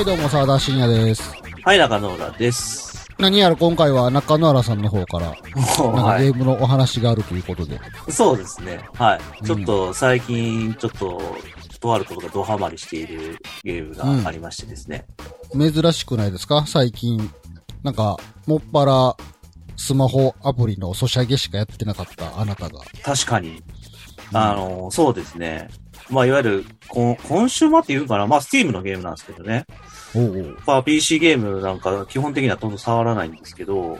はい、どうも、沢田信也です。はい、中野浦です。何やら今回は中野原さんの方から、なんかはい。ゲームのお話があるということで。そうですね。はい。うんちょっと最近、ちょっと、とあることがドハマりしているゲームがありましてですね。珍しくないですか？最近。なんか、もっぱら、スマホアプリのソシャゲしかやってなかったあなたが。確かに。あの、そうですね。まあ、いわゆる、コンコンシューマーっていうかな？まあ、スティームのゲームなんですけどね。おうおう。まあ、PC ゲームなんか基本的にはほとんど触らないんですけど、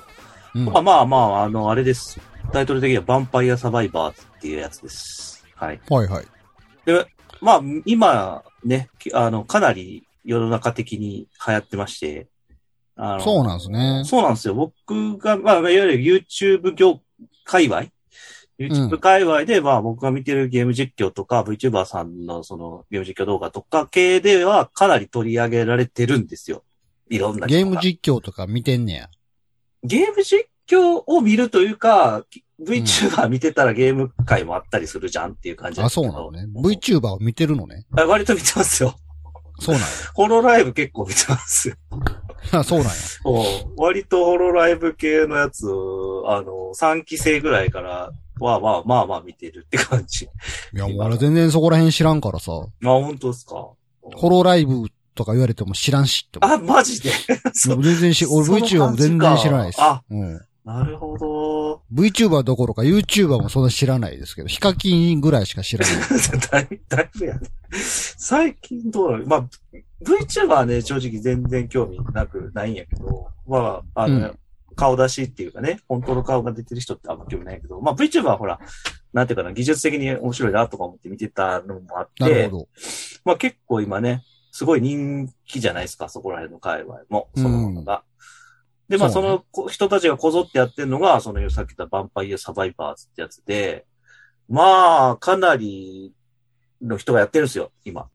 うんまあまあまあ、あの、あれです。タイトル的にはヴァンパイアサバイバーっていうやつです。はい。はいはい。で、まあ、今、ね、きあの、かなり世の中的に流行ってまして、あのそうなんですね。そうなんですよ。僕が、まあ、いわゆる YouTube 業界隈 ?YouTube 界隈で、まあ、僕が見てるゲーム実況とか、VTuber さんのそのゲーム実況動画とか系ではかなり取り上げられてるんですよ。いろんなゲーム実況とか見てんねや。ゲーム実況を見るというか、VTuber 見てたらゲーム界もあったりするじゃんっていう感じなんあ、そうなのね。VTuber を見てるのね。あ割と見てますよ。そうなんホロライブ結構見てますよ。や。そうなんや。割とホロライブ系のやつ、あの、3期生ぐらいからは、まあまあまあ見てるって感じ。いや、もう俺全然そこら辺知らんからさ。あ、本当ですか？ホロライブとか言われても知らんしって。あ、マジで？全然し、俺 VTuber も全然知らないです。あうん。なるほど。VTuber どころか YouTuber もそんな知らないですけど、ヒカキンぐらいしか知らない。だいぶ、だいぶやね。最近どうなの？まあ、VTuber はね、正直全然興味なくないんやけど、まあ、あの、うん顔出しっていうかね、本当の顔が出てる人ってあんま興味ないけど、まあ VTuber はほら、なんていうかな、技術的に面白いなとか思って見てたのもあって。まあ結構今ね、すごい人気じゃないですか、そこら辺の界隈も、そのものが。で、まあそのこ人たちがこぞってやってるのが、そのさっき言ったヴァンパイアサバイバーズってやつで、まあ、かなりの人がやってるんですよ、今。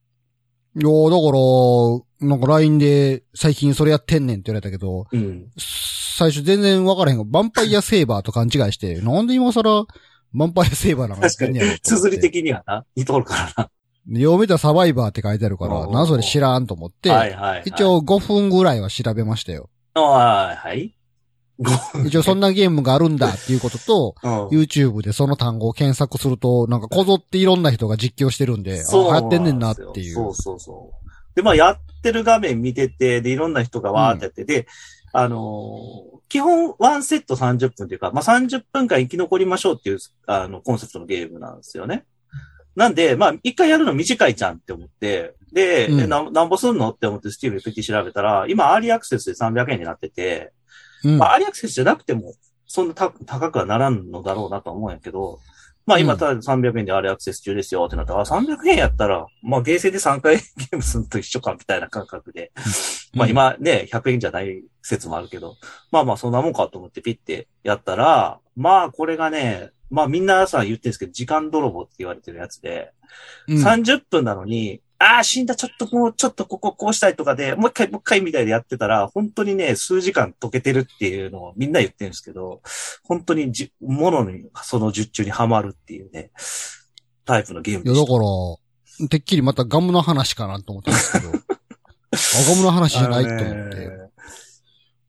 いやーだから、なんか LINE で最近それやってんねんって言われたけど、うん。最初全然わからへんが、ヴァンパイアセーバーと勘違いして、なんで今更、ヴァンパイアセーバーなんかやってんねやろと思って綴り的にはな、似とるからでよう見たらサバイバーって書いてあるから、なんそれ知らんと思って、な。はいはい、はい。一、応5分ぐらいは調べましたよ。はいはい。一応そんなゲームがあるんだっていうことと、うん。YouTube でその単語を検索すると、なんかこぞっていろんな人が実況してるんで、あ、そう流行ってんねんなっていう。そうそうそう。で、まあ、やってる画面見てて、で、いろんな人がわーってやってて、あのー基本、ワンセット30分というか、まあ、30分間生き残りましょうっていう、あの、コンセプトのゲームなんですよね。なんで、まあ、一回やるの短いじゃんって思って、で、うんえななんぼすんのって思って Steam でピッ調べたら、今、アーリーアクセスで300円になってて、うんまあ、アーリーアクセスじゃなくても、そんなた高くはならんのだろうなとは思うんやけど、まあ今、うん。ただ300円でアーリーアクセス中ですよってなったら、あ300円やったら、まあゲーセンで3回 ゲームするのと一緒かみたいな感覚で、まあ今ね、100円じゃない説もあるけど、まあまあそんなもんかと思ってピッてやったら、まあこれがね、まあみんなさ言ってるんですけど、時間泥棒って言われてるやつで、うん。30分なのに、ああ、死んだ、ちょっともう、ちょっとこここうしたいとかで、もう一回、もう一回みたいでやってたら、本当にね、数時間解けてるっていうのをみんな言ってるんですけど、本当にじ、ものに、その術中にはまるっていうね、タイプのゲームいや、でした。だから、てっきりまたガムの話かなと思ったんですけど、あガムの話じゃないと思って。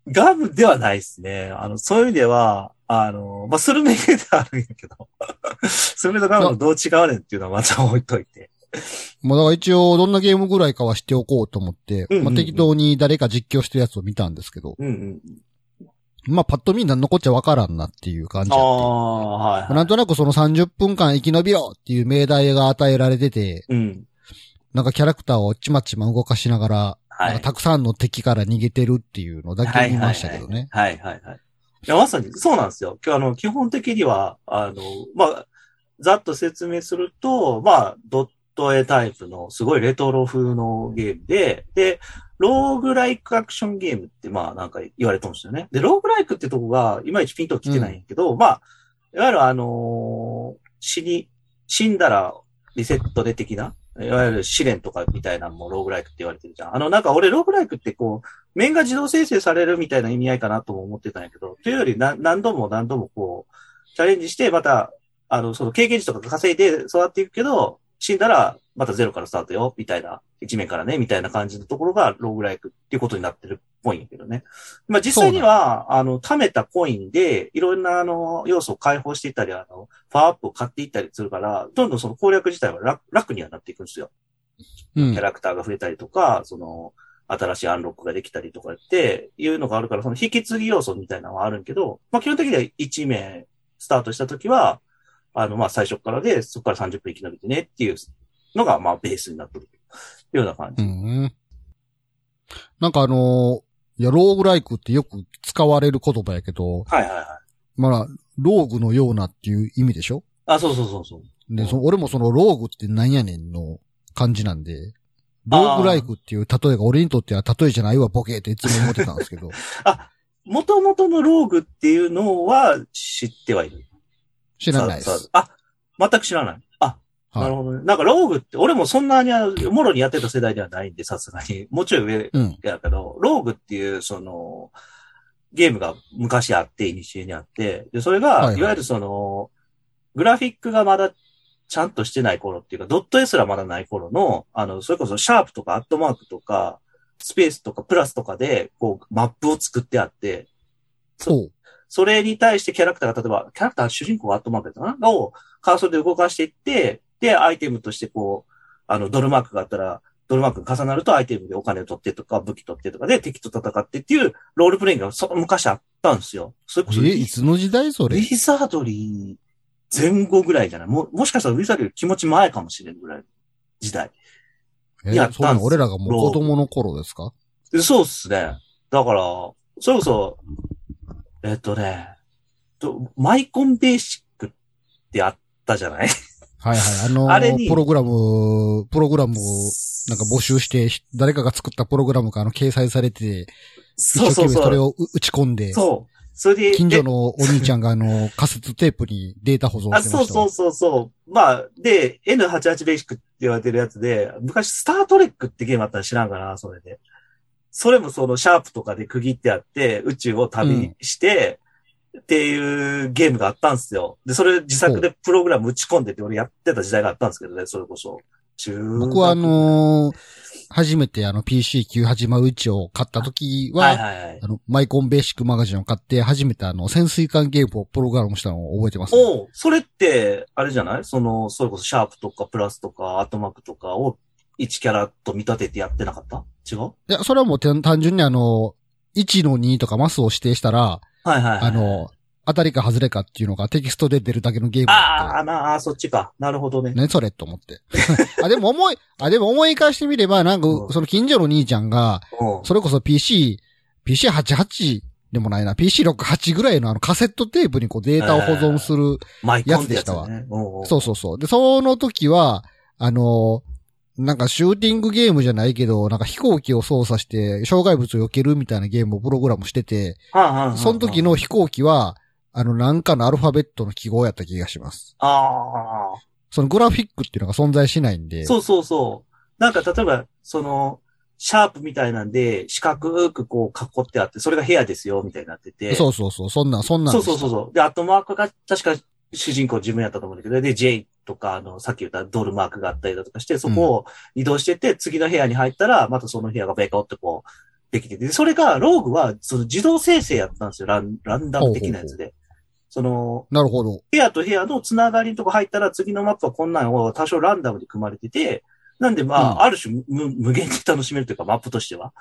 ガムではないですね。あの、そういう意味では、あの、まあ、スルメゲではあるんやけど、スルメとガムのどう違うねんっていうのはまた置いといて。まあだから一応どんなゲームぐらいかは知っておこうと思って、うんうんうんまあ適当に誰か実況してるやつを見たんですけど、うんうん。まあパッと見何のこっちゃわからんなっていう感じはい、はい。なんとなくその30分間生き延びろっていう命題が与えられてて、うん。なんかキャラクターをちまちま動かしながら、はいたくさんの敵から逃げてるっていうのだけ見ましたけどね。はいはいはい。いや、まさにそうなんですよ。今日あの、基本的には、あの、まあ、ざっと説明すると、まあ、ドット絵タイプのすごいレトロ風のゲームで、で、ローグライクアクションゲームって、まあ、なんか言われてますよね。で、ローグライクってとこが、いまいちピンと来てないんやけど、まあ、いわゆるあのー死に、死んだらリセットで的な、いわゆる試練とかみたいなのもローグライクって言われてるじゃん。あの、なんか俺ローグライクってこう、面が自動生成されるみたいな意味合いかなとも思ってたんやけど、というよりな何度も何度もこう、チャレンジして、また、あの、その経験値とか稼いで育っていくけど、死んだらまたゼロからスタートよ、みたいな一面からね、みたいな感じのところがローグライクっていうことになってるっぽいんやけどね。まあ実際には、あの、貯めたコインで、いろんなあの、要素を解放していったり、あの、パワーアップを買っていったりするから、どんどんその攻略自体は楽楽にはなっていくんですよ。うんキャ。ラクターが増えたりとか、その、新しいアンロックができたりとかっていうのがあるから、その引き継ぎ要素みたいなのはあるんけど、まあ基本的には1名スタートしたときは、あの、まあ最初からで、そこから30分生き延びてねっていうのが、まあベースになってるような感じ。うん。なんかあのーいや、ローグライクってよく使われる言葉やけど、はいはいはい。まあ、ローグのようなっていう意味でしょ？あ、そうそうそうそう。で、そ俺もそのローグってなんやねんの感じなんで、ローグライクっていう例えが俺にとっては例えじゃないわ、ボケっていつも思ってたんですけど。元々のローグっていうのは知ってはいる。知らないです。さあ、全く知らない。あ、なはい。るほどね。なんかローグって、俺もそんなにあのもろにやってた世代ではないんで、さすがに。もうちょい上うん。やけど、ローグっていう、その、ゲームが昔あって、西にあって、で、それが、はいはいいわゆるその、グラフィックがまだちゃんとしてない頃っていうか、ドット絵すらまだない頃の、あの、それこそシャープとかアットマークとか、スペースとかプラスとかで、こう、マップを作ってあって、そう。それに対してキャラクターが、例えば、キャラクター主人公がアットマークだったかな？をカーソルで動かしていって、で、アイテムとしてこう、あの、ドルマークがあったら、ドルマークが重なるとアイテムでお金を取ってとか、武器取ってとかで敵と戦ってっていうロールプレイングがそ昔あったんですよ。それこそ、え、いつの時代それ？ウィザードリー前後ぐらいじゃない？ももしかしたらウィザードリー気持ち前かもしれんぐらいの時代。え、やったんすそうなの俺らがもう子供の頃ですか？でそうっすね。だから、それこそ、えっとね、とマイコンベーシックってあったじゃない？はいはい。あのーあれにプログラム、プログラムをなんか募集して、誰かが作ったプログラムがあの掲載されて、一そうそうそう。それをう打ち込んで、そう。それで、近所のお兄ちゃんがあの、カセットテープにデータ保存あ、してましたわ。そうそうそうそう。まあ、で、N88 ベーシックって言われてるやつで、昔スタートレックってゲームあったら知らんかな、それで。それもそのシャープとかで区切ってあって、宇宙を旅して、っていうゲームがあったんですよ。で、それ自作でプログラム打ち込んでて俺やってた時代があったんですけどね、それこそ。僕はあのー初めてあの PC981 を買った時は、はいはいはい。あの、マイコンベーシックマガジンを買って、初めてあの、潜水艦ゲームをプログラムしたのを覚えてます、ね。おうそれって、あれじゃない？その、それこそシャープとかプラスとかアートマークとかを1キャラと見立ててやってなかった？違う？いや、それはもう単単純にあの、1の2とかマスを指定したら、はいはい、はい。あの、当たりか外れかっていうのがテキストで出るだけのゲームああ、なあ、そっちか。なるほどね。て。ね、それと思って。あ、でも思い、あ、でも思い返してみれば、なんかう、んその近所の兄ちゃんが、うんそれこそ PC、PC88 でもないな、PC68 ぐらいのあのカセットテープにこうデータを保存する。やつやつね。うんうんそうそうそう。で、その時は、あの、なんかシューティングゲームじゃないけど、なんか飛行機を操作して障害物を避けるみたいなゲームをプログラムしてて、その時の飛行機は、あの、なんかのアルファベットの記号やった気がします。ああ、そのグラフィックっていうのが存在しないんで。そうそうそう。なんか例えば、その、シャープみたいなんで、四角くこう囲ってあって、それが部屋ですよ、みたいになってて。そうそうそう、そんなん、そんなそうそうそう。で、アットマークが確か主人公自分やったと思うんだけど、で、J とか、あの、さっき言ったドルマークがあったりだとかして、そこを移動してって、次の部屋に入ったら、またその部屋がベコってこう、できてて、でそれが、ローグは、その自動生成やったんですよ。ラン、ランダム的なやつで。その、なるほど。部屋と部屋のつながりのとこ入ったら、次のマップはこんなんを多少ランダムで組まれてて、なんでまあ、うんある種無無限に楽しめるというか、マップとしては。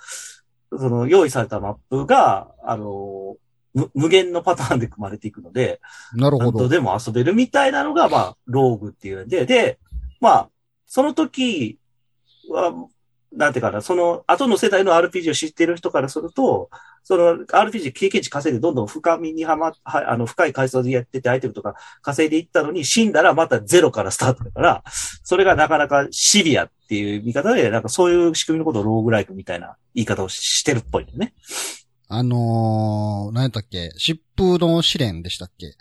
その、用意されたマップが、あの、無無限のパターンで組まれていくので、なるほど。でも遊べるみたいなのが、まあ、ローグっていうんで、で、まあ、その時は、なんていうかな、その後の世代の RPG を知ってる人からすると、その RPG 経験値稼いでどんどん深みにはま、はあの、深い階層でやっててアイテムとか稼いでいったのに死んだらまたゼロからスタートだから、それがなかなかシビアっていう見方で、なんかそういう仕組みのことをローグライクみたいな言い方をしてるっぽいよね。あのー、何やったっけ？疾風の試練でしたっけ？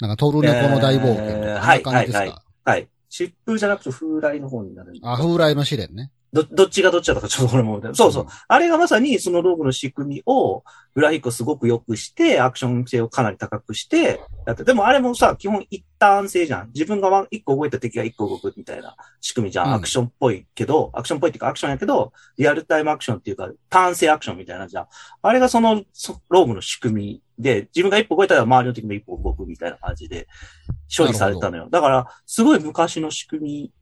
なんかトルネコの大冒険とか、えーあんな感じですか、はいはいはいはい。疾風じゃなくて風来の方になる。あ、風来の試練ね。ど、どっちがどっちだったかちょっとこれも、そうそう。うんあれがまさにそのログの仕組みを、グラフィックをすごく良くして、アクション性をかなり高くして、やって、でもあれもさ、基本一旦性じゃん。自分が一個動いた敵が一個動くみたいな仕組みじゃん。うんアクションっぽいけど、アクションっぽいっていうかアクションやけど、リアルタイムアクションっていうか、単性アクションみたいなじゃん。あれがその、そローグの仕組みで、自分が一歩動いたら周りの敵も一歩動くみたいな感じで処理されたのよ。だから、すごい昔の仕組み、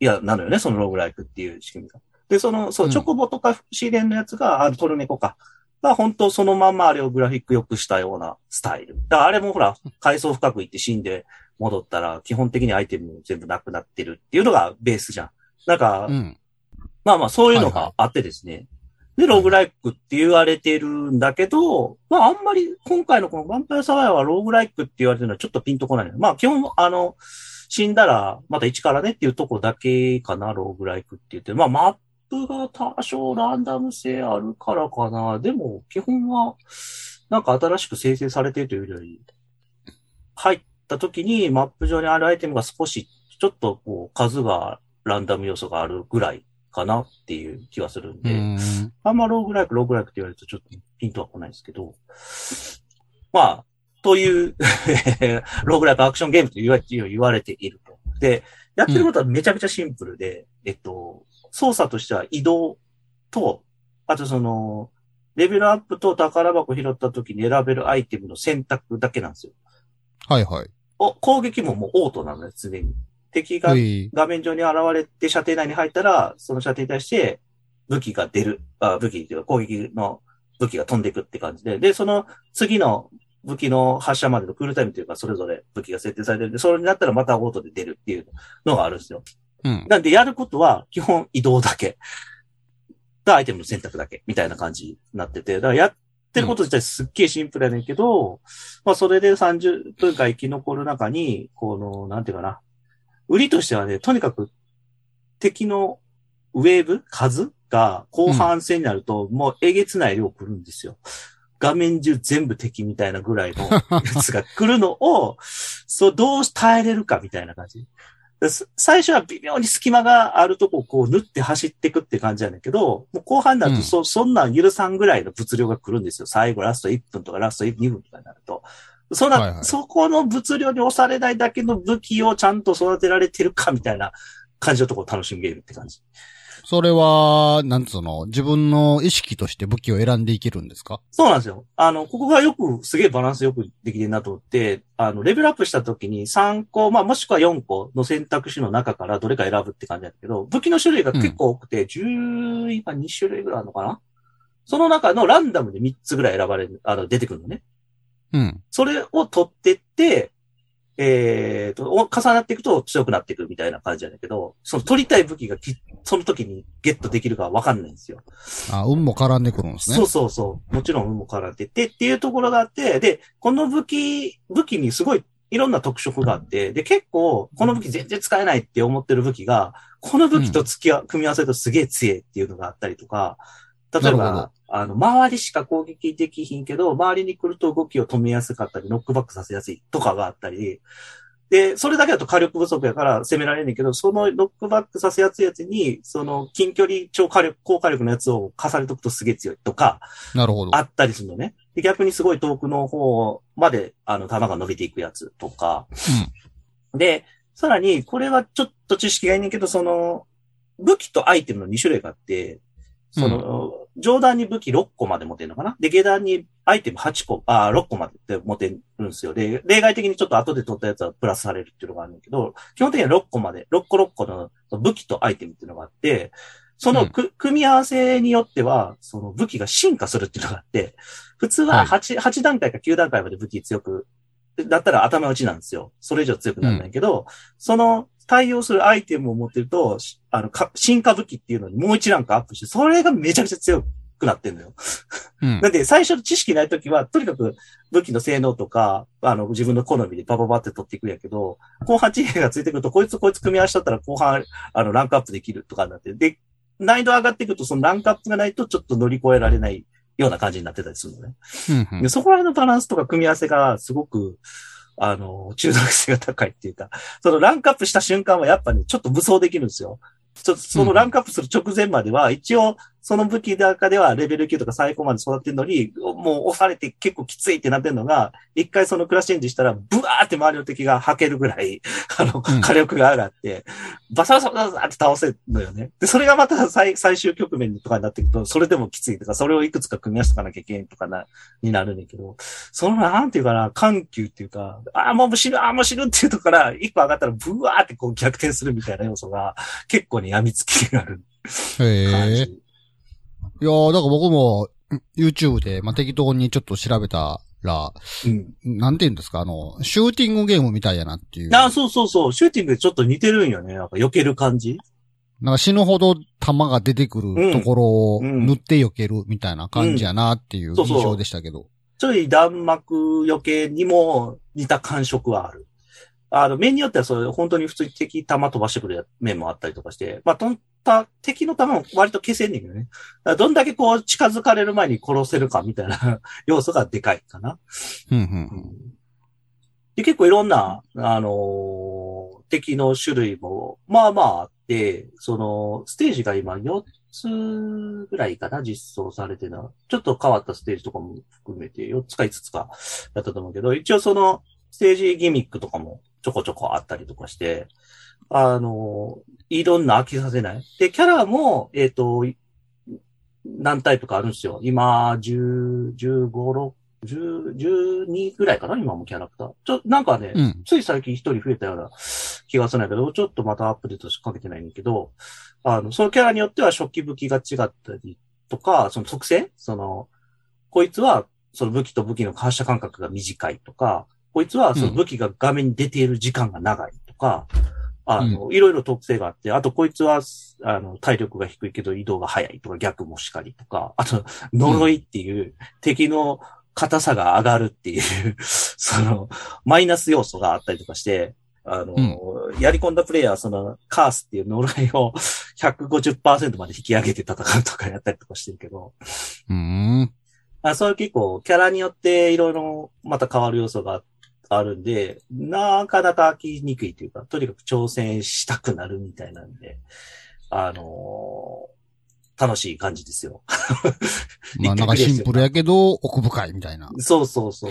いや、なのよね、そのローグライクっていう仕組みが。で、その、そうう、んチョコボとかシーレンのやつが、あの、トルネコか。が、本当そのまんまあれをグラフィック良くしたようなスタイル。だからあれもほら、階層深く行って死んで戻ったら、基本的にアイテム全部なくなってるっていうのがベースじゃん。なんか、うん。まあまあ、そういうのはいはいがあってですね。で、ローグライクって言われてるんだけど、まああんまり今回のこのヴァンパイアサワイアはローグライクって言われてるのはちょっとピンとこない。まあ基本、あの、死んだらまた一からねっていうとこだけかな、ローグライクって言って。まあマップが多少ランダム性あるからかな。でも基本は、なんか新しく生成されてるというより、入った時にマップ上にあるアイテムが少し、ちょっとこう数がランダム要素があるぐらいかなっていう気はするんうで、ん。あんまローグライク、ローグライクって言われるとちょっとピンとは来ないですけど、まあ、という、ローグライクアクションゲームと言わ言われていると。で、やってることはめちゃくちゃシンプルで、えっと、操作としては移動と、あとその、レベルアップと宝箱拾った時に選べるアイテムの選択だけなんですよ。はいはい。お攻撃ももうオートなので、常に。敵がはい。画面上に現れて射程内に入ったら、その射程に対して武器が出る。あ武器っていうか攻撃の武器が飛んでいくって感じで。で、その次の武器の発射までのクールタイムというか、それぞれ武器が設定されてるんで、それになったらまたオートで出るっていうのがあるんですよ。うん。なんでやることは基本移動だけ。がアイテムの選択だけ。みたいな感じになってて。だからやってること自体すっげえシンプルやねんけど、まあそれで30分間生き残る中に、この、なんていうかな。売りとしてはね、とにかく敵のウェーブ数が後半戦になると、もうえげつない量来るんですよ。画面中全部敵みたいなぐらいのやつが来るのを、そう、どう耐えれるかみたいな感じ。最初は微妙に隙間があるとこをこう縫って走っていくって感じなんだけど、もう後半になるとそ、そんなん許さんぐらいの物量が来るんですよ。最後ラスト1分とかラスト2分とかになると。そんな、はいはいそこの物量に押されないだけの武器をちゃんと育てられてるかみたいな感じのところを楽しむゲームって感じ。それは、なんつうの、自分の意識として武器を選んでいけるんですか？そうなんですよ。あの、ここがよく、すげえバランスよくできてるなと思って、あの、レベルアップした時に3個、まあ、もしくは4個の選択肢の中からどれか選ぶって感じだけど、武器の種類が結構多くて、10、今2種類ぐらいあるのかな？その中のランダムで3つぐらい選ばれる、あの、出てくるのね。うん。それを取ってって、えーと、お重なっていくと強くなっていくみたいな感じだけど、その取りたい武器がきその時にゲットできるかわかんないんですよ。あ、運も絡んでくるんですね。そうそうそう。もちろん運も絡んでてっていうところがあって、で、この武器、武器にすごいいろんな特色があって、で、結構、この武器全然使えないって思ってる武器が、この武器と付き合う、組み合わせるとすげえ強いっていうのがあったりとか、例えば、あの、周りしか攻撃できひんけど、周りに来ると動きを止めやすかったり、ノックバックさせやすいとかがあったり、で、それだけだと火力不足やから攻められるんだけど、そのノックバックさせやすいやつに、その近距離超火力、高火力のやつを重ねとくとすげえ強いとか、なるほど。あったりするのね。で、逆にすごい遠くの方まで、あの、弾が伸びていくやつとか。で、さらに、これはちょっと知識がいいねんけど、その、武器とアイテムの2種類があって、その、上段に武器6個まで持てるのかな？で、下段にアイテム8個、あ6個までって持てるんですよ。で、例外的にちょっと後で取ったやつはプラスされるっていうのがあるんだけど、基本的には6個まで、6個6個の武器とアイテムっていうのがあって、そのく、組み合わせによっては、その武器が進化するっていうのがあって、普通は8、8段階か9段階まで武器強く、だったら頭打ちなんですよ。それ以上強くならないけど、その対応するアイテムを持ってると、しあの、か進化武器っていうのにもう一ランクアップして、それがめちゃくちゃ強くなってんのよ。うん。なんで、最初の知識ないときは、とにかく武器の性能とか、あの、自分の好みでパパパって取っていくんやけど、後半知識がついてくると、こいつこいつ組み合わせだったら後半、あの、ランクアップできるとかになって、で、難易度上がっていくと、そのランクアップがないとちょっと乗り越えられないような感じになってたりするのね。うんうんでそこら辺のバランスとか組み合わせがすごく、あの、中毒性が高いっていうか、そのランクアップした瞬間はやっぱね、ちょっと武装できるんですよ。ちょっとそのランクアップする直前までは、一応、その武器の中ではレベル9とか最高まで育ってるのに、もう押されて結構きついってなってるのが、一回そのクラッシュチェンジしたら、ブワーって周りの敵が吐けるぐらい、あの、うん火力が上がって、バサバサバサって倒せるのよね。で、それがまた最最終局面とかになっていくと、それでもきついとか、それをいくつか組み合わせとかなきゃいけんとかな、になるんだけど、その、なんていうかな、緩急っていうか、ああ、もう死ぬ、ああ、もう死ぬっていうとこから、一個上がったら、ブワーってこう逆転するみたいな要素が、結構に病みつきがあるへえ。感じ。いやー、だから僕も、YouTube で、まあ、適当にちょっと調べたら、うん。なんて言うんですか、あの、シューティングゲームみたいやなっていう。あ、そうそうそう。シューティングでちょっと似てるんよね。なんか避ける感じ。なんか死ぬほど弾が出てくるところをうん塗って避けるみたいな感じやなっていうそうそう印象でしたけど。ちょい弾幕余計にも似た感触はある。あの、面によってはそれ、本当に普通に敵弾飛ばしてくる面もあったりとかして、まあ、とんた、敵の弾も割と消せんねんけどね。どんだけこう近づかれる前に殺せるかみたいな 要素がでかいかな。うんうんで、結構いろんな、あのー敵の種類も、まあまああって、その、ステージが今4つぐらいかな、実装されてな。ちょっと変わったステージとかも含めて4つか5つかやったと思うけど、一応その、ステージギミックとかもちょこちょこあったりとかして、あのーいろんな飽きさせない。で、キャラも、えっ、と、何タイプかあるんですよ。今、10、15、6、10、12ぐらいかな今もキャラクター。ちょ、なんかね、うん。つい最近一人増えたような気がするんだけど、ちょっとまたアップデートしかけてないんだけど、あの、そのキャラによっては初期武器が違ったりとか、その特性？その、こいつは、その武器と武器の発射間隔が短いとか、こいつはその武器が画面に出ている時間が長いとか、あの、いろいろ特性があって、あとこいつは、あの、体力が低いけど移動が速いとか逆もしかりとか、あと、呪いっていう敵の硬さが上がるっていう、その、マイナス要素があったりとかして、あの、やり込んだプレイヤーはその、カースっていう呪いを 150%まで引き上げて戦うとかやったりとかしてるけど、うーん。あそういう結構、キャラによっていろいろまた変わる要素があるんで、なかなか飽きにくいというか、とにかく挑戦したくなるみたいなんで、あのー楽しい感じですよ。まあなんかシンプルやけど奥深いみたいな。そうそうそう。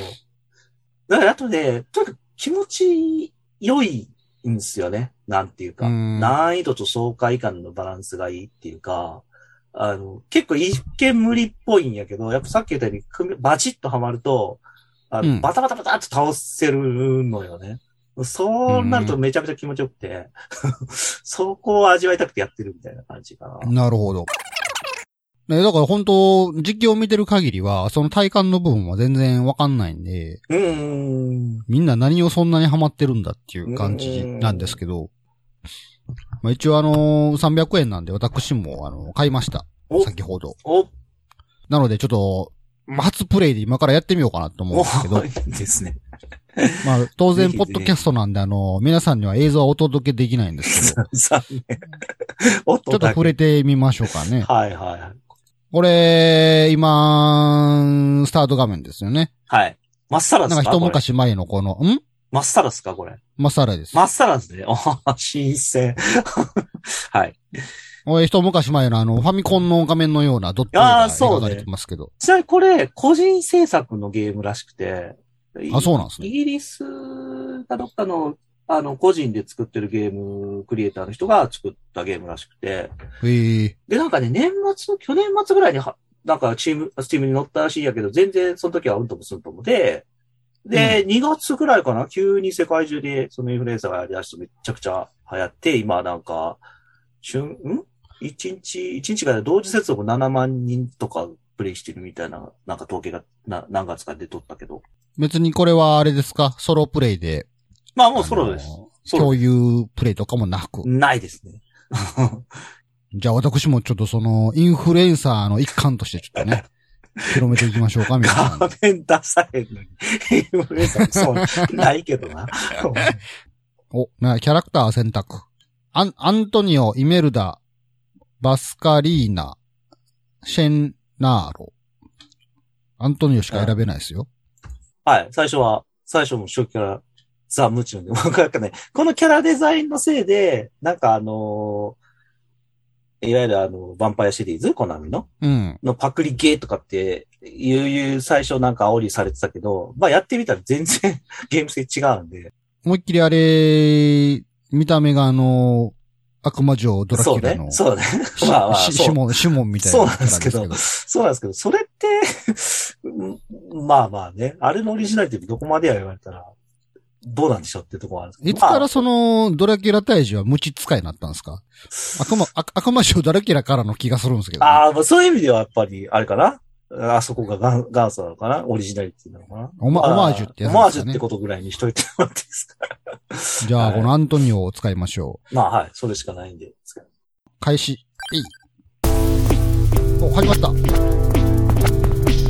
だからあとね、とにかく気持ち良いんですよね。なんていうか。うん難易度と爽快感のバランスがいいっていうか、あの、結構一見無理っぽいんやけど、やっぱさっき言ったようにバチッとはまると、あの、うんバタバタバタって倒せるのよね。そうなるとめちゃめちゃ気持ちよくて、そこを味わいたくてやってるみたいな感じかな。なるほど。ね、だから本当、実況を見てる限りは、その体感の部分は全然わかんないんで、うーん。みんな何をそんなにハマってるんだっていう感じなんですけど、まあ、一応あのー、300円なんで私もあの、買いました。お先ほど。お、なのでちょっと、初プレイで今からやってみようかなと思うんですけどお、いいですね。まあ、当然、ポッドキャストなんで、あの、皆さんには映像はお届けできないんですけど、残念。おっちょっと触れてみましょうかね。はいはいはい。これ、今、スタート画面ですよね。はい。まっさらでなんかすかこれ一昔前のこの、ん？まっさらですかこれ。まっさらです。まっさらですね。おー新鮮。はい。これ一昔前のあの、ファミコンの画面のようなドットが描かれてますけど。ちなみにこれ、個人制作のゲームらしくて。あそうなんですねイギリスかどっかの、あの、個人で作ってるゲームクリエイターの人が作ったゲームらしくて。へえ。で、なんかね、年末、去年末ぐらいには、なんかチーム、スチームに乗ったらしいんやけど、全然その時はうんともすんともで、で、2月ぐらいかな、急に世界中でそのインフルエンサーがやりだしてめっちゃくちゃ流行って、今なんか、瞬、ん ?1 日、1日が同時接続7万人とかプレイしてるみたいな、なんか統計がな何月か出とったけど。別にこれはあれですか？ソロプレイで。まあもうソロです。共有プレイとかもなく。ないですね。じゃあ私もちょっとその、インフルエンサーの一環としてちょっとね、広めていきましょうか、皆さん画。面出さへんのに。インフルエンサーそう、ないけどな。お、な、キャラクター選択。アン、アントニオ、イメルダ、バスカリーナ、シェンナーロ。アントニオしか選べないですよ。はい。最初は、最初も初期からザ・ムチュンで。僕 なんかね、このキャラデザインのせいで、なんかあのーいわゆるあの、ヴァンパイアシリーズ、コナミの、うん。のパクリゲーとかって、いう、いう最初なんか煽りされてたけど、まあやってみたら全然 ゲーム性違うんで。思いっきりあれ、見た目があの、悪魔城ドラキそうュラの。。ねそうね。し まあまあ、シモン、シモンみたいなそうなんですけどそうなんですけど、それって、う んまあまあね、あれのオリジナリティどこまでや言われたら、どうなんでしょうっていうところはあるんですけど。いつからまその、ドラキュラ退治は無知使いになったんですか？悪魔、悪悪魔城ドラキュラからの気がするんですけど、あ、ああ、まあそういう意味ではやっぱり、あれかな？あそこが元元祖なのかな？オリジナリティなのかな？オマまあオマージュってやつですかねオマージュってことぐらいにしといてもらっていいですかじゃあ、はいこのアントニオを使いましょう。まあはい、それしかないんで。開始。えい。お、始まった。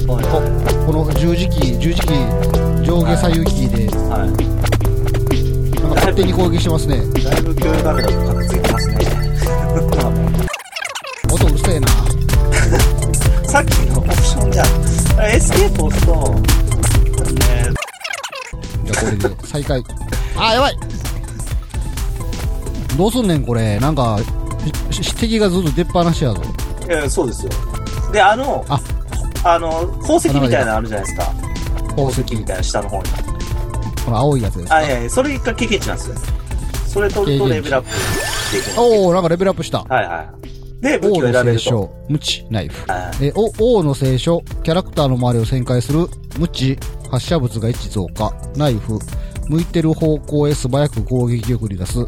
はこの十字キー、十字キー、上下左右キーで、い。はなんか勝手に攻撃してますね。い。だいぶ共有画面だとかっついてますね。音うるせえな。あ さっきの。エスケープを押すと、ね、じゃあこれで再開。あー、やばいどうすんねん、これ。なんか、しし敵がずっと出っ放しやぞ。いやそうですよ。で、あの、ああの、宝石みたいなのあるじゃないですか。宝石みたいな下の方に。この青いやつですか？あ、いやいや、それが経験値なんですよ。それ取るとレベルアップできる。おー、なんかレベルアップした。はいはい。で、武器王のを選べると。聖書、無知、ナイフ。はいえ、お、王の聖書、キャラクターの周りを旋回する、無知、発射物が1増加、ナイフ、向いてる方向へ素早く攻撃力に出す、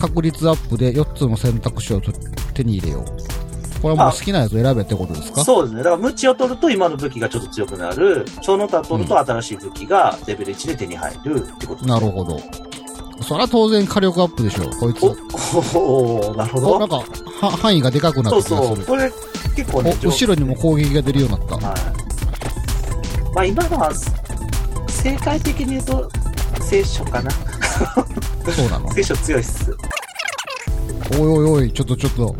確率アップで4つの選択肢をと手に入れよう。これはもう好きなやつを選べってことですか？そうですね。だから、無知を取ると今の武器がちょっと強くなる。その他取ると新しい武器がレベル1で手に入るってことです、なるほど。それは当然火力アップでしょう、こいつ。お、おおなるほお、なんど。か、は、範囲がでかくなそうった気がする。そう。これ、結構ね、お、後ろにも攻撃が出るようになった。はい。まあ今のは、正解的に言うと、聖書かな。そうなの。聖書強いっす。おいおいおい、ちょっとちょっと。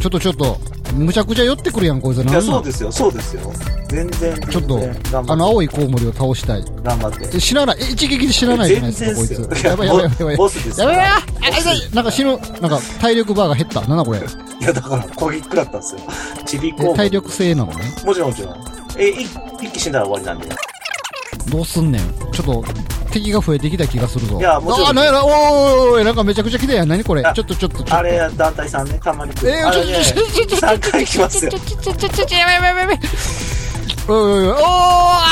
ちょっとちょっと。むちゃくちゃ寄ってくるやん、こいつ。なん？いや、そうですよ、そうですよ。全然。ちょっとあの青いコウモリを倒したい。て。頑張って。え、知らない。え、一撃で知らないじゃないですか、こいつ。よやばいやばいやばいやばい。やばいやばなんか死ぬ、なんか体力バーが減った。なんだこれ。いや、だから攻撃食らったんですよ。ちびこえ、体力性なのね？もちろんもちろん。え、一一気死んだら終わりなんで。どうすんねん。ちょっと、敵が増えてきた気がするぞ。いやもちろんあ、なんやな、おーなんかめちゃくちゃ来たやん。何これ？あちょっとちょっと、ちょっと。あれ、団体さんね、たまに。えー、ちょ、あれねちょ、ちょ、ちょ、ちょ、ちょ、3回来ますよ。ちょ、ちょ、ちょ、ちょ、ちょ、ちょ、やばいやばいやばいやばい。おいおいおい、おー、あ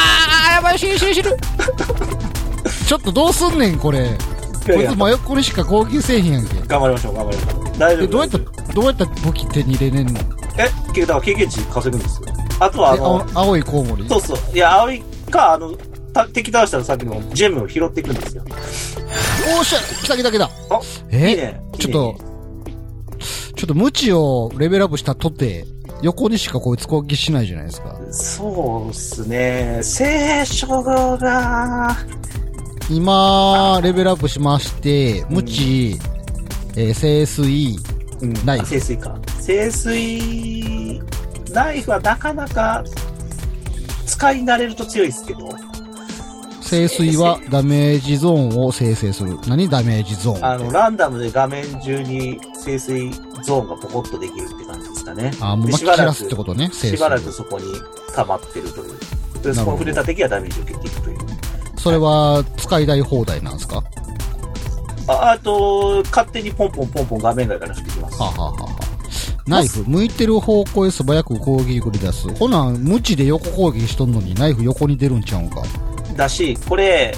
ー、やばい、死ぬ死ぬ死ぬ。ちょっとどうすんねん、これ。こいつ真横にしか攻撃せえへんやんけ。頑張りましょう、頑張りましょう。大丈え、夫。どうやったどうやったら武器手に入れれんの？え、だから経験値稼ぐんですよ。あとは、あえ、の青、青いコウモリ？そうそう。いや、青いか、あの、た敵倒したらさっきのジェムを拾っていくんですよ。おーしゃ来た来た来たあえいいね。ちょっと、ちょっと無知をレベルアップしたとて、横にしかこいつ攻撃しないじゃないですか。そうっすね。聖書が、今、レベルアップしまして、無知、えー、清水、うんナイフあ清水か。清水、ナイフはなかなか、使い慣れると強いですけど、清水はダメージゾーンを生成する。何ダメージゾーンあの、ランダムで画面中に清水ゾーンがポコッとできるって感じですかね。あ、もうで巻き散らすってことね。しばらくそこに溜まってるという。で、そこに触れた敵はダメージを受けていくという。それは、使いたい放題なんですか？はああと、勝手にポンポンポンポン画面外から降ってきます。あ、はあはあはあ、ナイフ、向いてる方向へ素早く攻撃繰り出す。ほなん、無知で横攻撃しとんのに、ナイフ横に出るんちゃうんか。だし、これ、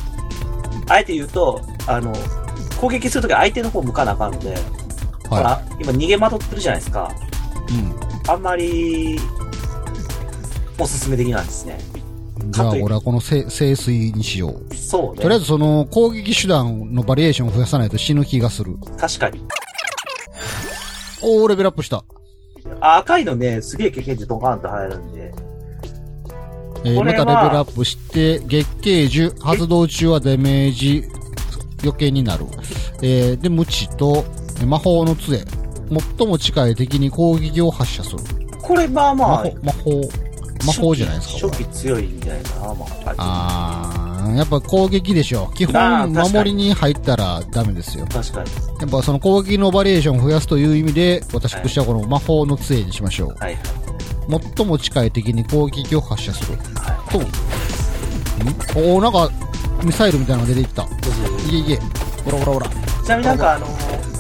あえて言うと、あの、攻撃するとき相手の方向かなあかんので、ほはら、今逃げ惑ってるじゃないですか。い。うん。あんまり、おすすめできないですね。じゃあ、俺はこのせ清水にしよう。そうね。とりあえずその攻撃手段のバリエーションを増やさないと死ぬ気がする。確かに。おー、レベルアップした。あ赤いのね、すげえ経験値ドカーンと入るんで。えーまたレベルアップして、月桂樹、発動中はダメージ余計になる。えー、で、無知と、え魔法の杖。最も近い敵に攻撃を発射する。これまあまあ魔法、、魔法、じゃないですか。初期強いんじゃないかな、まあ。やっぱ攻撃でしょ。基本、守りに入ったらダメですよ。確かに。やっぱその攻撃のバリエーションを増やすという意味で、私としてはこの魔法の杖にしましょう。はい。最も近い敵に攻撃を発射する。はと、ん？おーなんか、ミサイルみたいなのが出てきた。い。いえいえ。ほらほらほら。ちなみになんかあの、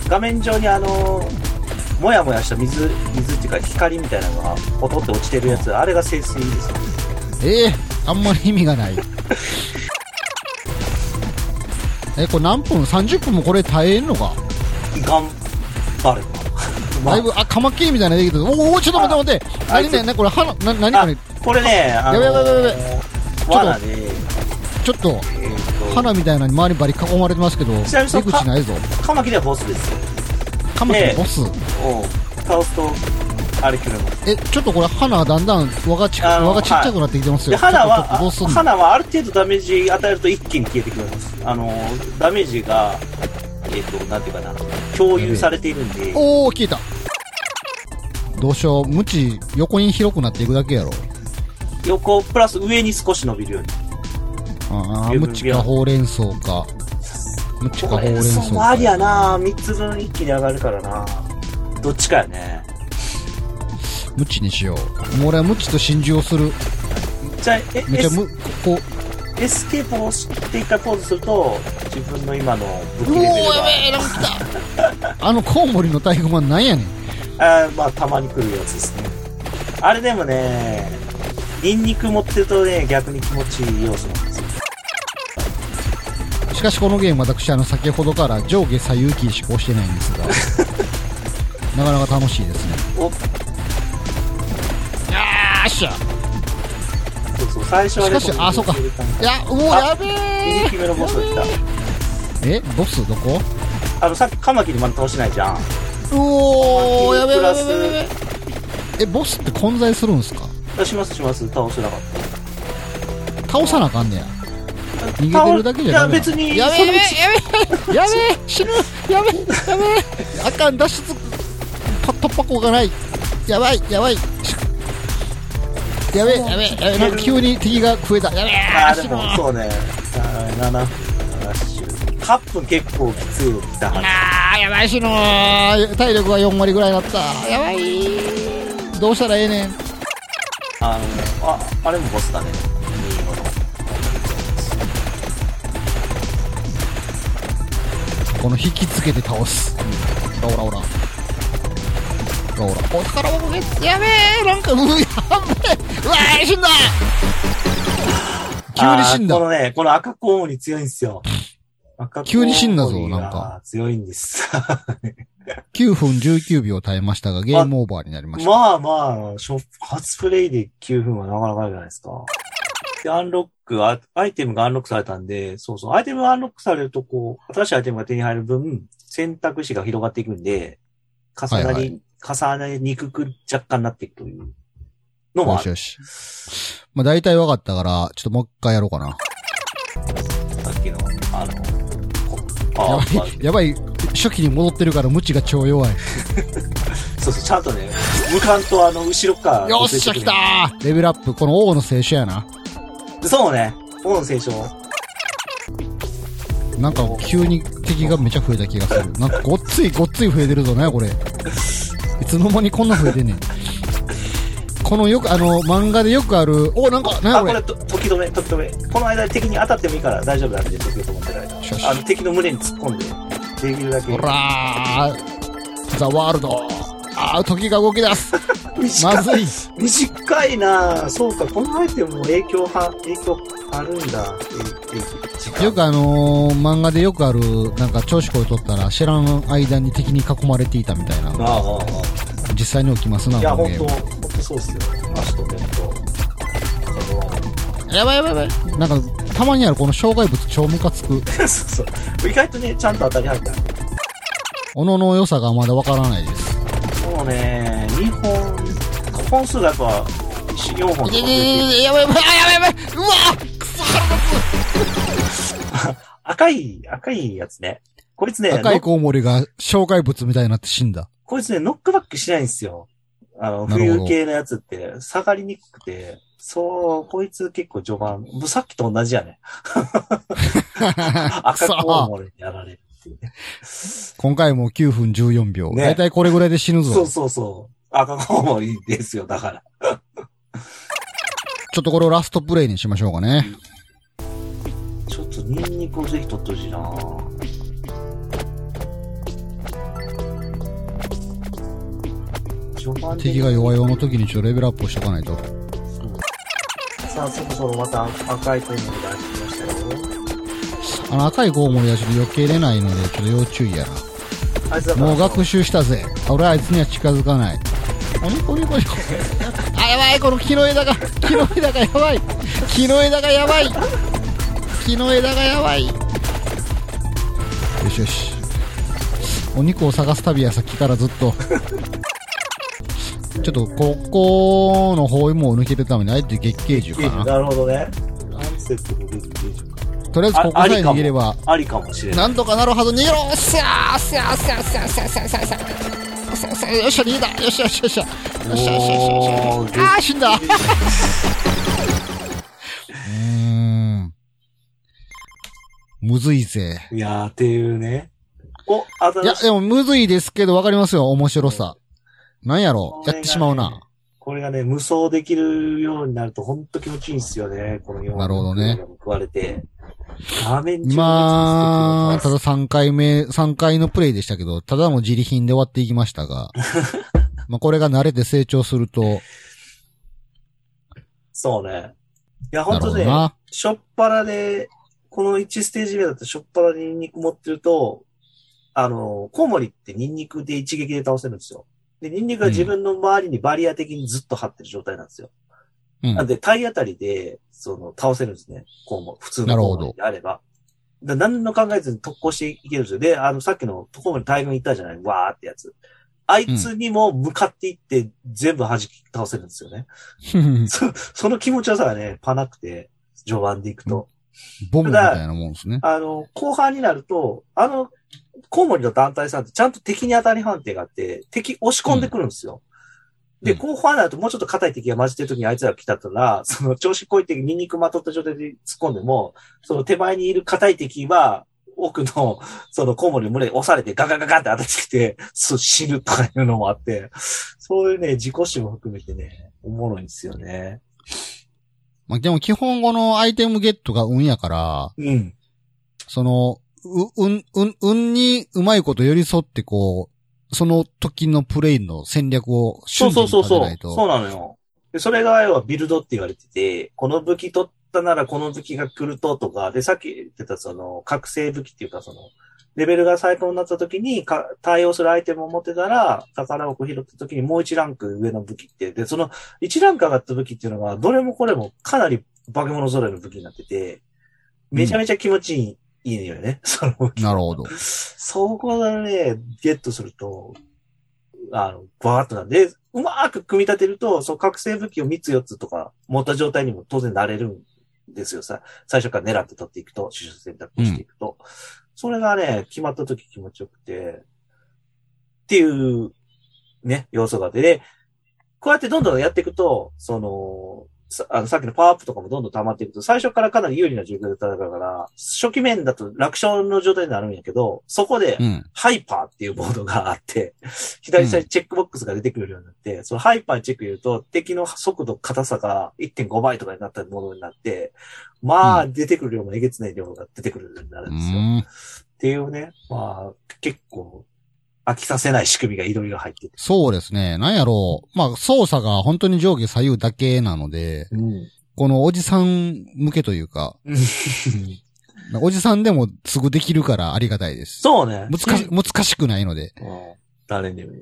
画面上にあの、もやもやした水、水っていうか光みたいなのがポトって落ちてるやつ、あれが清水ですよ。ええあんまり意味がない。え、これ何分 ?30 分もこれ耐えんのか？頑張れば。ま あだいぶ、あ、カマキリみたいなのできてる。おおちょっと待って待って。何ね、なこれ、花、な、何これ、これね、あのやべやべやべや罠で、ちょっと、えーと、花みたいなのに周りバリ囲まれてますけど、出口ないぞ。カマキリはボスですよ。カマキリボス？うん。倒すと、あれ来るの。え、ちょっとこれ、花だんだん輪がち、輪がちっちゃくなってきてますで、よ。は、どうすんの花はある程度ダメージ与えると一気に消えてくれます。あの、ダメージが、えっ、と、なんていうかな、共有されているんで、おー、消えた。どうしよう、鞭、横に広くなっていくだけやろ。横プラス上に少し伸びるように。ああ、無知かほうれん草か。無知かほうれん草か。そうありやな三つ分一気に上がるからなどっちかやね。無知にしよう。もう俺は無知と心中をする。じゃあ、え、エスめっちゃむ、こエスケープをして一回ポーズすると、自分の今の武器レベルがやべえ、来た。あのコウモリの太鼓判なんやねん。あーまあ、たまに来るやつですね。あれでもね、ニンニク持ってるとね、逆に気持ちいい要素なんですよ。しかしこのゲーム私、あの、先ほどから上下左右キーしか押してないんですが、なかなか楽しいですね。お、よーっしゃ。そうそう、最初はね、しかしあそうか。こいや、うおあやべ2匹目のボスが来た。えボスどこ？あの、さっきカマキリまだ倒してないじゃん。うおーやべえやべえボスって混在するんすか？あしますします、倒せなかっ倒さなあかんねや。た。逃げてるだけじゃダメいや、別に、やべえやべやべ死ぬ。やべえやべえあかん脱出パ突破口がない。やばいやばい。やべえやべえやべえ。なんか急に敵が増えた。やべえあー、でも、そうね。7分、7 8分結構きついよ、来たはず。あーやばい死ぬ体力が4割ぐらいになった。やばい。どうしたらええねん。あの、あ、あれもボスだね。この引きつけて倒す。ほらほらほらほらほらお宝箱ゲットやべえなんかうやべえうわー死んだ急に死んだこのね、この赤コウモリ強いんですよ。赤コウモリが急に死んだぞなんか。強いんです。9分19秒耐えましたが、ゲームオーバーになりました。まあまあ、初プレイで9分はなかなかじゃないですか。で、アンロック、あアイテムがアンロックされたんで、そうそう、アイテムがアンロックされると、こう、新しいアイテムが手に入る分、選択肢が広がっていくんで、重なり、重なりにくく若干なっていくというのもある。よしよし。まあ大体分かったから、ちょっともう一回やろうかな。さっきの、あの、こパやばい、やばい、初期に戻ってるから無知が超弱い。そうそう、ちゃんとね、無感とあの、後ろから。よっしゃ来たーレベルアップ、この王の聖書やな。そうね。王の聖書。なんか急に敵がめちゃ増えた気がする。なんかごっついごっつい増えてるぞね、これ。いつの間にこんな増えてんねん。このよく、あの、漫画でよくある、お、なんか、なあ、んこれ？これ、。と時止め、時止め。この間敵に当たってもいいから大丈夫なんで、時止めってるよしよし間。あの、敵の胸に突っ込んで、できるだけ。ほらー、ザワールド。あー、時が動き出す。短いまずい。短いなぁそうか、このアイテムも影響は、影響あるんだ。ええ時間よくあのー漫画でよくある、なんか調子こいとったら知らん間に敵に囲まれていたみたいなのがああ、ああ、あ実際に起きますな、あ。いや、このゲーほんと、ほんとそうっすよ。足と目と。ムやばいやばいやばい。なんか、たまにあるこの障害物超ムカつく。そうそう。意外とね、ちゃんと当たり入った。おのの良さがまだわからないです。そうね、2本、本数がやっぱ、4本とかいやい増えてやいややばいやばい、あやばいやばい、うわくそ 赤い、赤いやつね。こいつね、赤いノコウモリが障害物みたいになって死んだ。こいつね、ノックバックしないんですよ。あの、冬系のやつって下がりにくくて、そう、こいつ結構序盤、もうさっきと同じやね。赤コウモリにやられるっていうね。今回も9分14秒。ねだいたいこれぐらいで死ぬぞ。そうそうそう。赤コウモリですよ、だから。ちょっとこれをラストプレイにしましょうかね。ちょっとニンニクをぜひ取ってほしいな敵が弱々の時にちょっとレベルアップをしとかないと。さあ、そろそろまた赤いコウモリが出してきましたよ。あの赤いコウモリはちょっと避けれないので、ちょっと要注意やな。もう学習したぜ。俺はあいつには近づかない。おにこにこにこ。あ、やばいこの木の枝が、木の枝がやばい木の枝がやばい木の枝がやばいよしよし。お肉を探す旅やさっきからずっと。ちょっと、ここの包囲網を抜けるために、あえて月桂樹かな。なるほどね。アンセットの月桂樹か。とりあえずここさえ逃げれば、ありかもしれない。なんとかなるはず、逃げろおっしゃーおっしゃーおっしゃーおっしゃーおっしゃーおっしゃーおっしゃーおっしゃーおっしゃーよっしゃ、逃げたよっしゃよっしゃよっしゃよっしゃよっしゃよっしあー、死んだむずいぜ。いやー、っていうね。お、いや。でもむずいですけどわかりますよ、面白さ。なんやろやってしまうな。これがね、無双できるようになるとほんと気持ちいいんですよね。この4なるほどね。食われて。画面上今、ただだ3回目、3回のプレイでしたけど、ただの自利品で終わっていきましたが、まあこれが慣れて成長すると、そうね。いや、ほなんとね。しょっぱなで、この1ステージ目だとしょっぱなでニンニク持ってると、あの、コウモリってニンニクで一撃で倒せるんですよ。で、ニンニクが自分の周りにバリア的にずっと張ってる状態なんですよ。うんなんで、体当たりで、その、倒せるんですね。コウモリ、普通のコウモリであれば。で何の考えずに特攻していけるんですよ。で、あの、さっきのコウモリ大群いたじゃない？わーってやつ。あいつにも向かっていって、全部弾き倒せるんですよね。そその気持ちよさがね、パなくて、序盤でいくと。ボムみたいなもんですね。あの、後半になると、あの、コウモリの団体さんってちゃんと敵に当たり判定があって、敵押し込んでくるんですよ。で、うん後半になるともうちょっと硬い敵が混じってる時にあいつらが来たったら、その調子こいてニンニクまとった状態で突っ込んでも、その手前にいる硬い敵は、奥の、そのコウモリの胸で押されてガガガガって当たってきて、そう死ぬとかいうのもあって、そういうね、自己死も含めてね、おもろいんですよね。まあ、でも基本このアイテムゲットが運やから、うん。その、う、運、運、運にうまいこと寄り添ってこう、その時のプレイの戦略をそう瞬時そうそうそうに立てない。と。そうなのよ。で、それが要はビルドって言われてて、この武器取ったならこの武器が来るととか、で、さっき言ってたその、覚醒武器っていうかその、レベルが最高になった時にか対応するアイテムを持ってたら、宝箱拾った時にもう1ランク上の武器って、で、その1ランク上がった武器っていうのが、どれもこれもかなり化け物揃いの武器になってて、めちゃめちゃ気持ちいい、いいのよね、その武器。なるほど。そこでね、ゲットすると、あの、バーっとなんで、うまーく組み立てると、そう、覚醒武器を3つ4つとか持った状態にも当然なれるんですよ。さ、最初から狙って取っていくと、主選択をしていくと。それがね、決まった時気持ちよくて、っていう、ね、要素があって、で、こうやってどんどんやっていくと、その、さあのさっきのパワーアップとかもどんどん溜まっていくと、最初からかなり有利な状況で戦うから、初期面だと楽勝の状態になるんやけど、そこでう、ん。ハイパーっていうボードがあって、左下にチェックボックスが出てくるようになって、そのハイパーにチェック入れると、敵の速度、硬さが1.5倍とかになったものになって、まあ、出てくる量もえげつない量が出てくるようになるうんですよ。ん。っていうね、まあ、結構、飽きさせない仕組みがいろいろ入ってて。そうですね。なんやろう。まあ、操作が本当に上下左右だけなので、うん。このおじさん向けというか、おじさんでもすぐできるからありがたいです。そうね。難し、難しくないので。うん誰にも。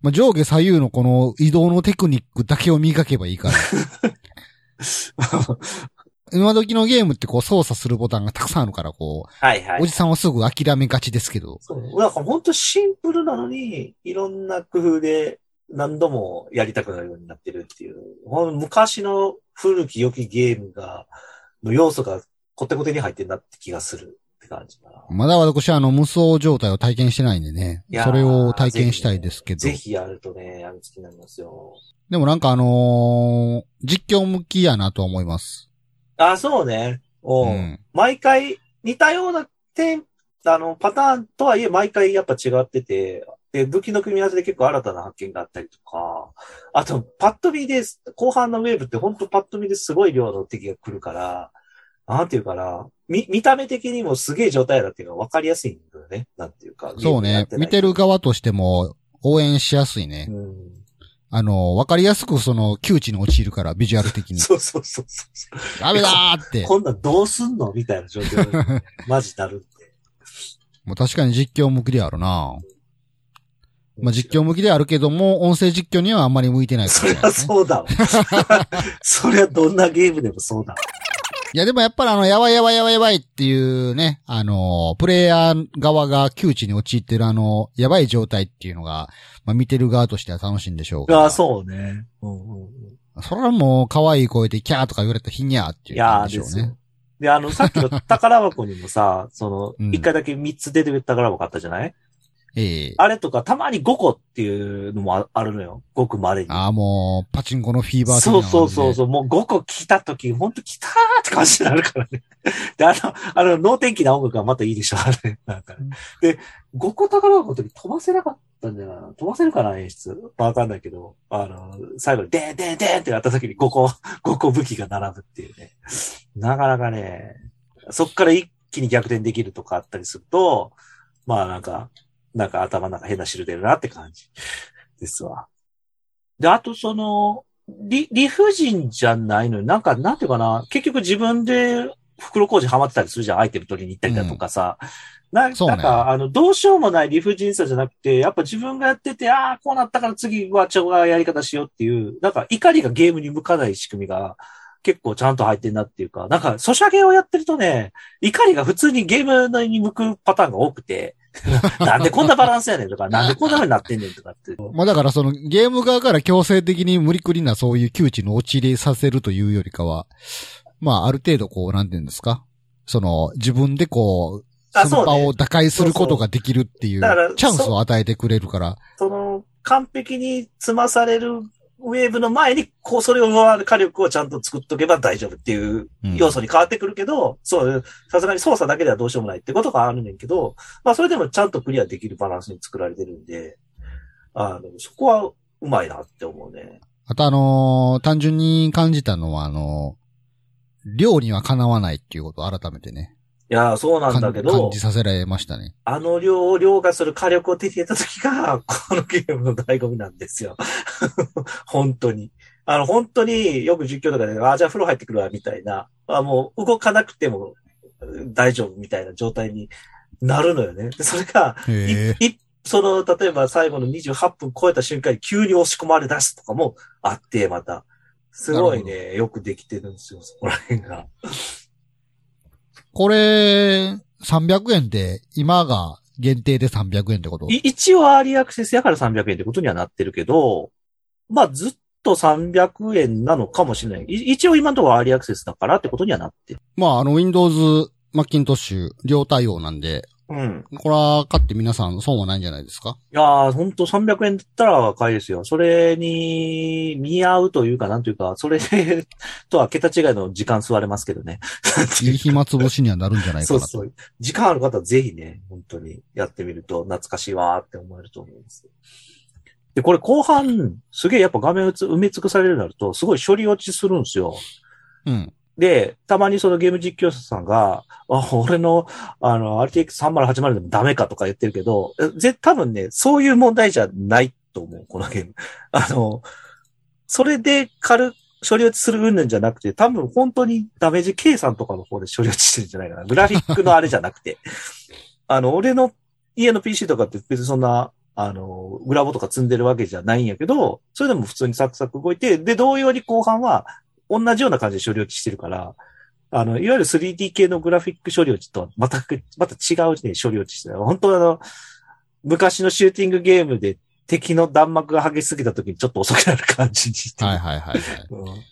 まあ、上下左右のこの移動のテクニックだけを磨けばいいから。今時のゲームってこう操作するボタンがたくさんあるから、こう、おはいはい。じさんはすぐ諦めがちですけど。そう。だから本当シンプルなのに、いろんな工夫で何度もやりたくなるようになってるっていう。ほん昔の古き良きゲームが、の要素がコテコテに入ってんなって気がする。って感じかな。まだ私はあの無双状態を体験してないんでねそれを体験したいですけど。ぜひやるとね、やる気になりますよ。でもなんかあのー実況向きやなと思います。あ、そうね。う。うんん。毎回似たような点、あの、パターンとはいえ毎回やっぱ違ってて、で、武器の組み合わせで結構新たな発見があったりとか、あと、パッと見で、後半のウェーブって本当パッと見ですごい量の敵が来るから、なんていうかな、見、見た目的にもすげえ状態だっていうのが分かりやすいんだよね。なんていうか。そうね。見てる。る側としても応援しやすいね。うん。あの、わかりやすくその窮地に陥るから、ビジュアル的に。そうそうそうそう。ダメだーって。こんなんどうすんの？みたいな状況にねマジなるんで。もう確かに実況向きであるなまあ実況向きであるけども、音声実況にはあんまり向いてないかそりゃ。そうだわ。そりゃどんなゲームでもそうだわ。いやでもやっぱりあの、やばいやばいやばいやばいっていうね、あの、プレイヤー側が窮地に陥ってるあの、やばい状態っていうのが、まあ見てる側としては楽しいんでしょうから。ああ、そうね。うんうんうん。それはもう可愛い声でキャーとか言われたらひにゃーっていういやー感じでしょうねですよ。。で、あの、さっきの宝箱にもさ、その、うん一回だけ三つ出てくる宝箱あったじゃない？ええあれとか、たまに5個っていうのもああるのよ。ごく稀に。ああ、もう、パチンコのフィーバー的なそうそうそうう。そう。もう5個来た時、ほんと来たーって感じになるからね。で、あの、あの、能天気な音楽がまたいいでしょ、あれ。なんかね、で、5個宝箱の時飛ばせなかったんじゃない。飛ばせるかな、演出？わかんないけど、あの、最後に、でんでんでんってなった時に5個、5個武器が並ぶっていうね。なかなかね、そっから一気に逆転できるとかあったりすると、まあなんか、なんか頭の中変な汁出るなって感じですわ。で、あとその、理、理不尽じゃないのに、なんか、なんていうかな、結局自分で袋工事ハマってたりするじゃん、アイテム取りに行ったりだとかさ。うねなんか、あの、どうしようもない理不尽さじゃなくて、やっぱ自分がやってて、ああ、こうなったから次は違うやり方しようっていう、なんか怒りがゲームに向かない仕組みが結構ちゃんと入ってんなっていうか、なんか、ソシャゲをやってるとね、怒りが普通にゲームに向くパターンが多くて、なんでこんなバランスやねんとか、なんでこんな風になってんねんとかって。まあだからそのゲーム側から強制的に無理くりなそういう窮地に陥れさせるというよりかは、まあある程度こう、なんていうんですか？その自分でこう、あその場を打開することができるっていうチャンスを与えてくれるから。その、完璧に積まされるウェーブの前に、こう、それを上回る火力をちゃんと作っとけば大丈夫っていううん要素に変わってくるけど、そう、さすがに操作だけではどうしようもないってことがあるねんけど、まあ、それでもちゃんとクリアできるバランスに作られてるんで、あの、そこはうまいなって思うね。あとあのー単純に感じたのはあのー量にはかなわないっていうことを改めてね、いやー、そうなんだけ感どじ、させられましたね。あの量を凌駕する火力を手に入れた時が、このゲームの醍醐味なんですよ。本当に。あの、本当によく実況とかで、あ、じゃあ風呂入ってくるわ、みたいな。あもう動かなくてもうん大丈夫みたいな状態になるのよね。でそれが、その、例えば最後の28分超えた瞬間に急に押し込まれ出すとかもあって、また。すごいなね、よくできてるんですよ、そこら辺が。これ、300円で、今が限定で300円ってこと？い一応アーリーアクセスやから300円ってことにはなってるけど、まあずっと300円なのかもしれない。い一応今のところアーリーアクセスだからってことにはなってる。まああの Windows、Macintosh 両対応なんで、うん。これは買って皆さん損はないんじゃないですか？いやー、ほんと300円だったら買いですよ。それに見合うというか、なんというか、それで とは桁違いの時間吸われますけどね。いい暇つぶしにはなるんじゃないかなと。そうそう。時間ある方はぜひね、本当にやってみると懐かしいわーって思えると思います。で、これ後半、すげえやっぱ画面埋め尽くされるようになると、すごい処理落ちするんですよ。うん。で、たまにそのゲーム実況者さんが、あ、俺の、あの、RTX3080 でもダメかとか言ってるけど、えぜ、多分ね、そういう問題じゃないと思う、このゲーム。あの、それで軽く処理落ちする云々じゃなくて、多分本当にダメージ計算とかの方で処理落ちしてるんじゃないかな。グラフィックのあれじゃなくて。あの、俺の家の PC とかって別にそんな、あの、グラボとか積んでるわけじゃないんやけど、それでも普通にサクサク動いて、で、同様に後半は、同じような感じで処理落ちしてるから、あの、いわゆる 3D 系のグラフィック処理落ちとはまた、また違うね、処理落ちしてる。本当あの、昔のシューティングゲームで敵の弾幕が激しすぎた時にちょっと遅くなる感じにして。はいはいはいはい。うん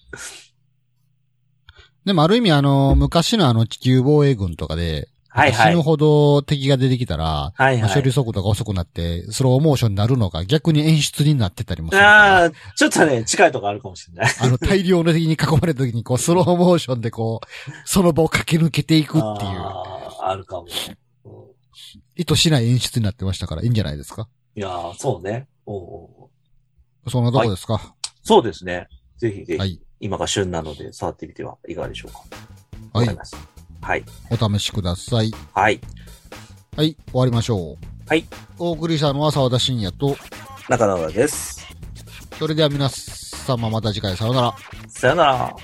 でもある意味あの、昔のあの地球防衛軍とかで、はいはい死ぬほど敵が出てきたら、はいはい。まあ処理速度が遅くなって、スローモーションになるのが逆に演出になってたりもする。ああ、ちょっとね、近いとこあるかもしれない。あの、大量の敵に囲まれた時に、こう、スローモーションでこう、その場を駆け抜けていくっていう、あーあるかも。うん意図しない演出になってましたから、いいんじゃないですか？いやーそうね。おうおうそんなとこですか？そうですね。ぜひぜひ、はい。今が旬なので触ってみてはいかがでしょうか。はいわかり。ました。はい。お試しください。はい。はい。終わりましょう。はい。お送りしたのは沢田信也と、中野浦です。それでは皆様また次回さようなら。さよなら。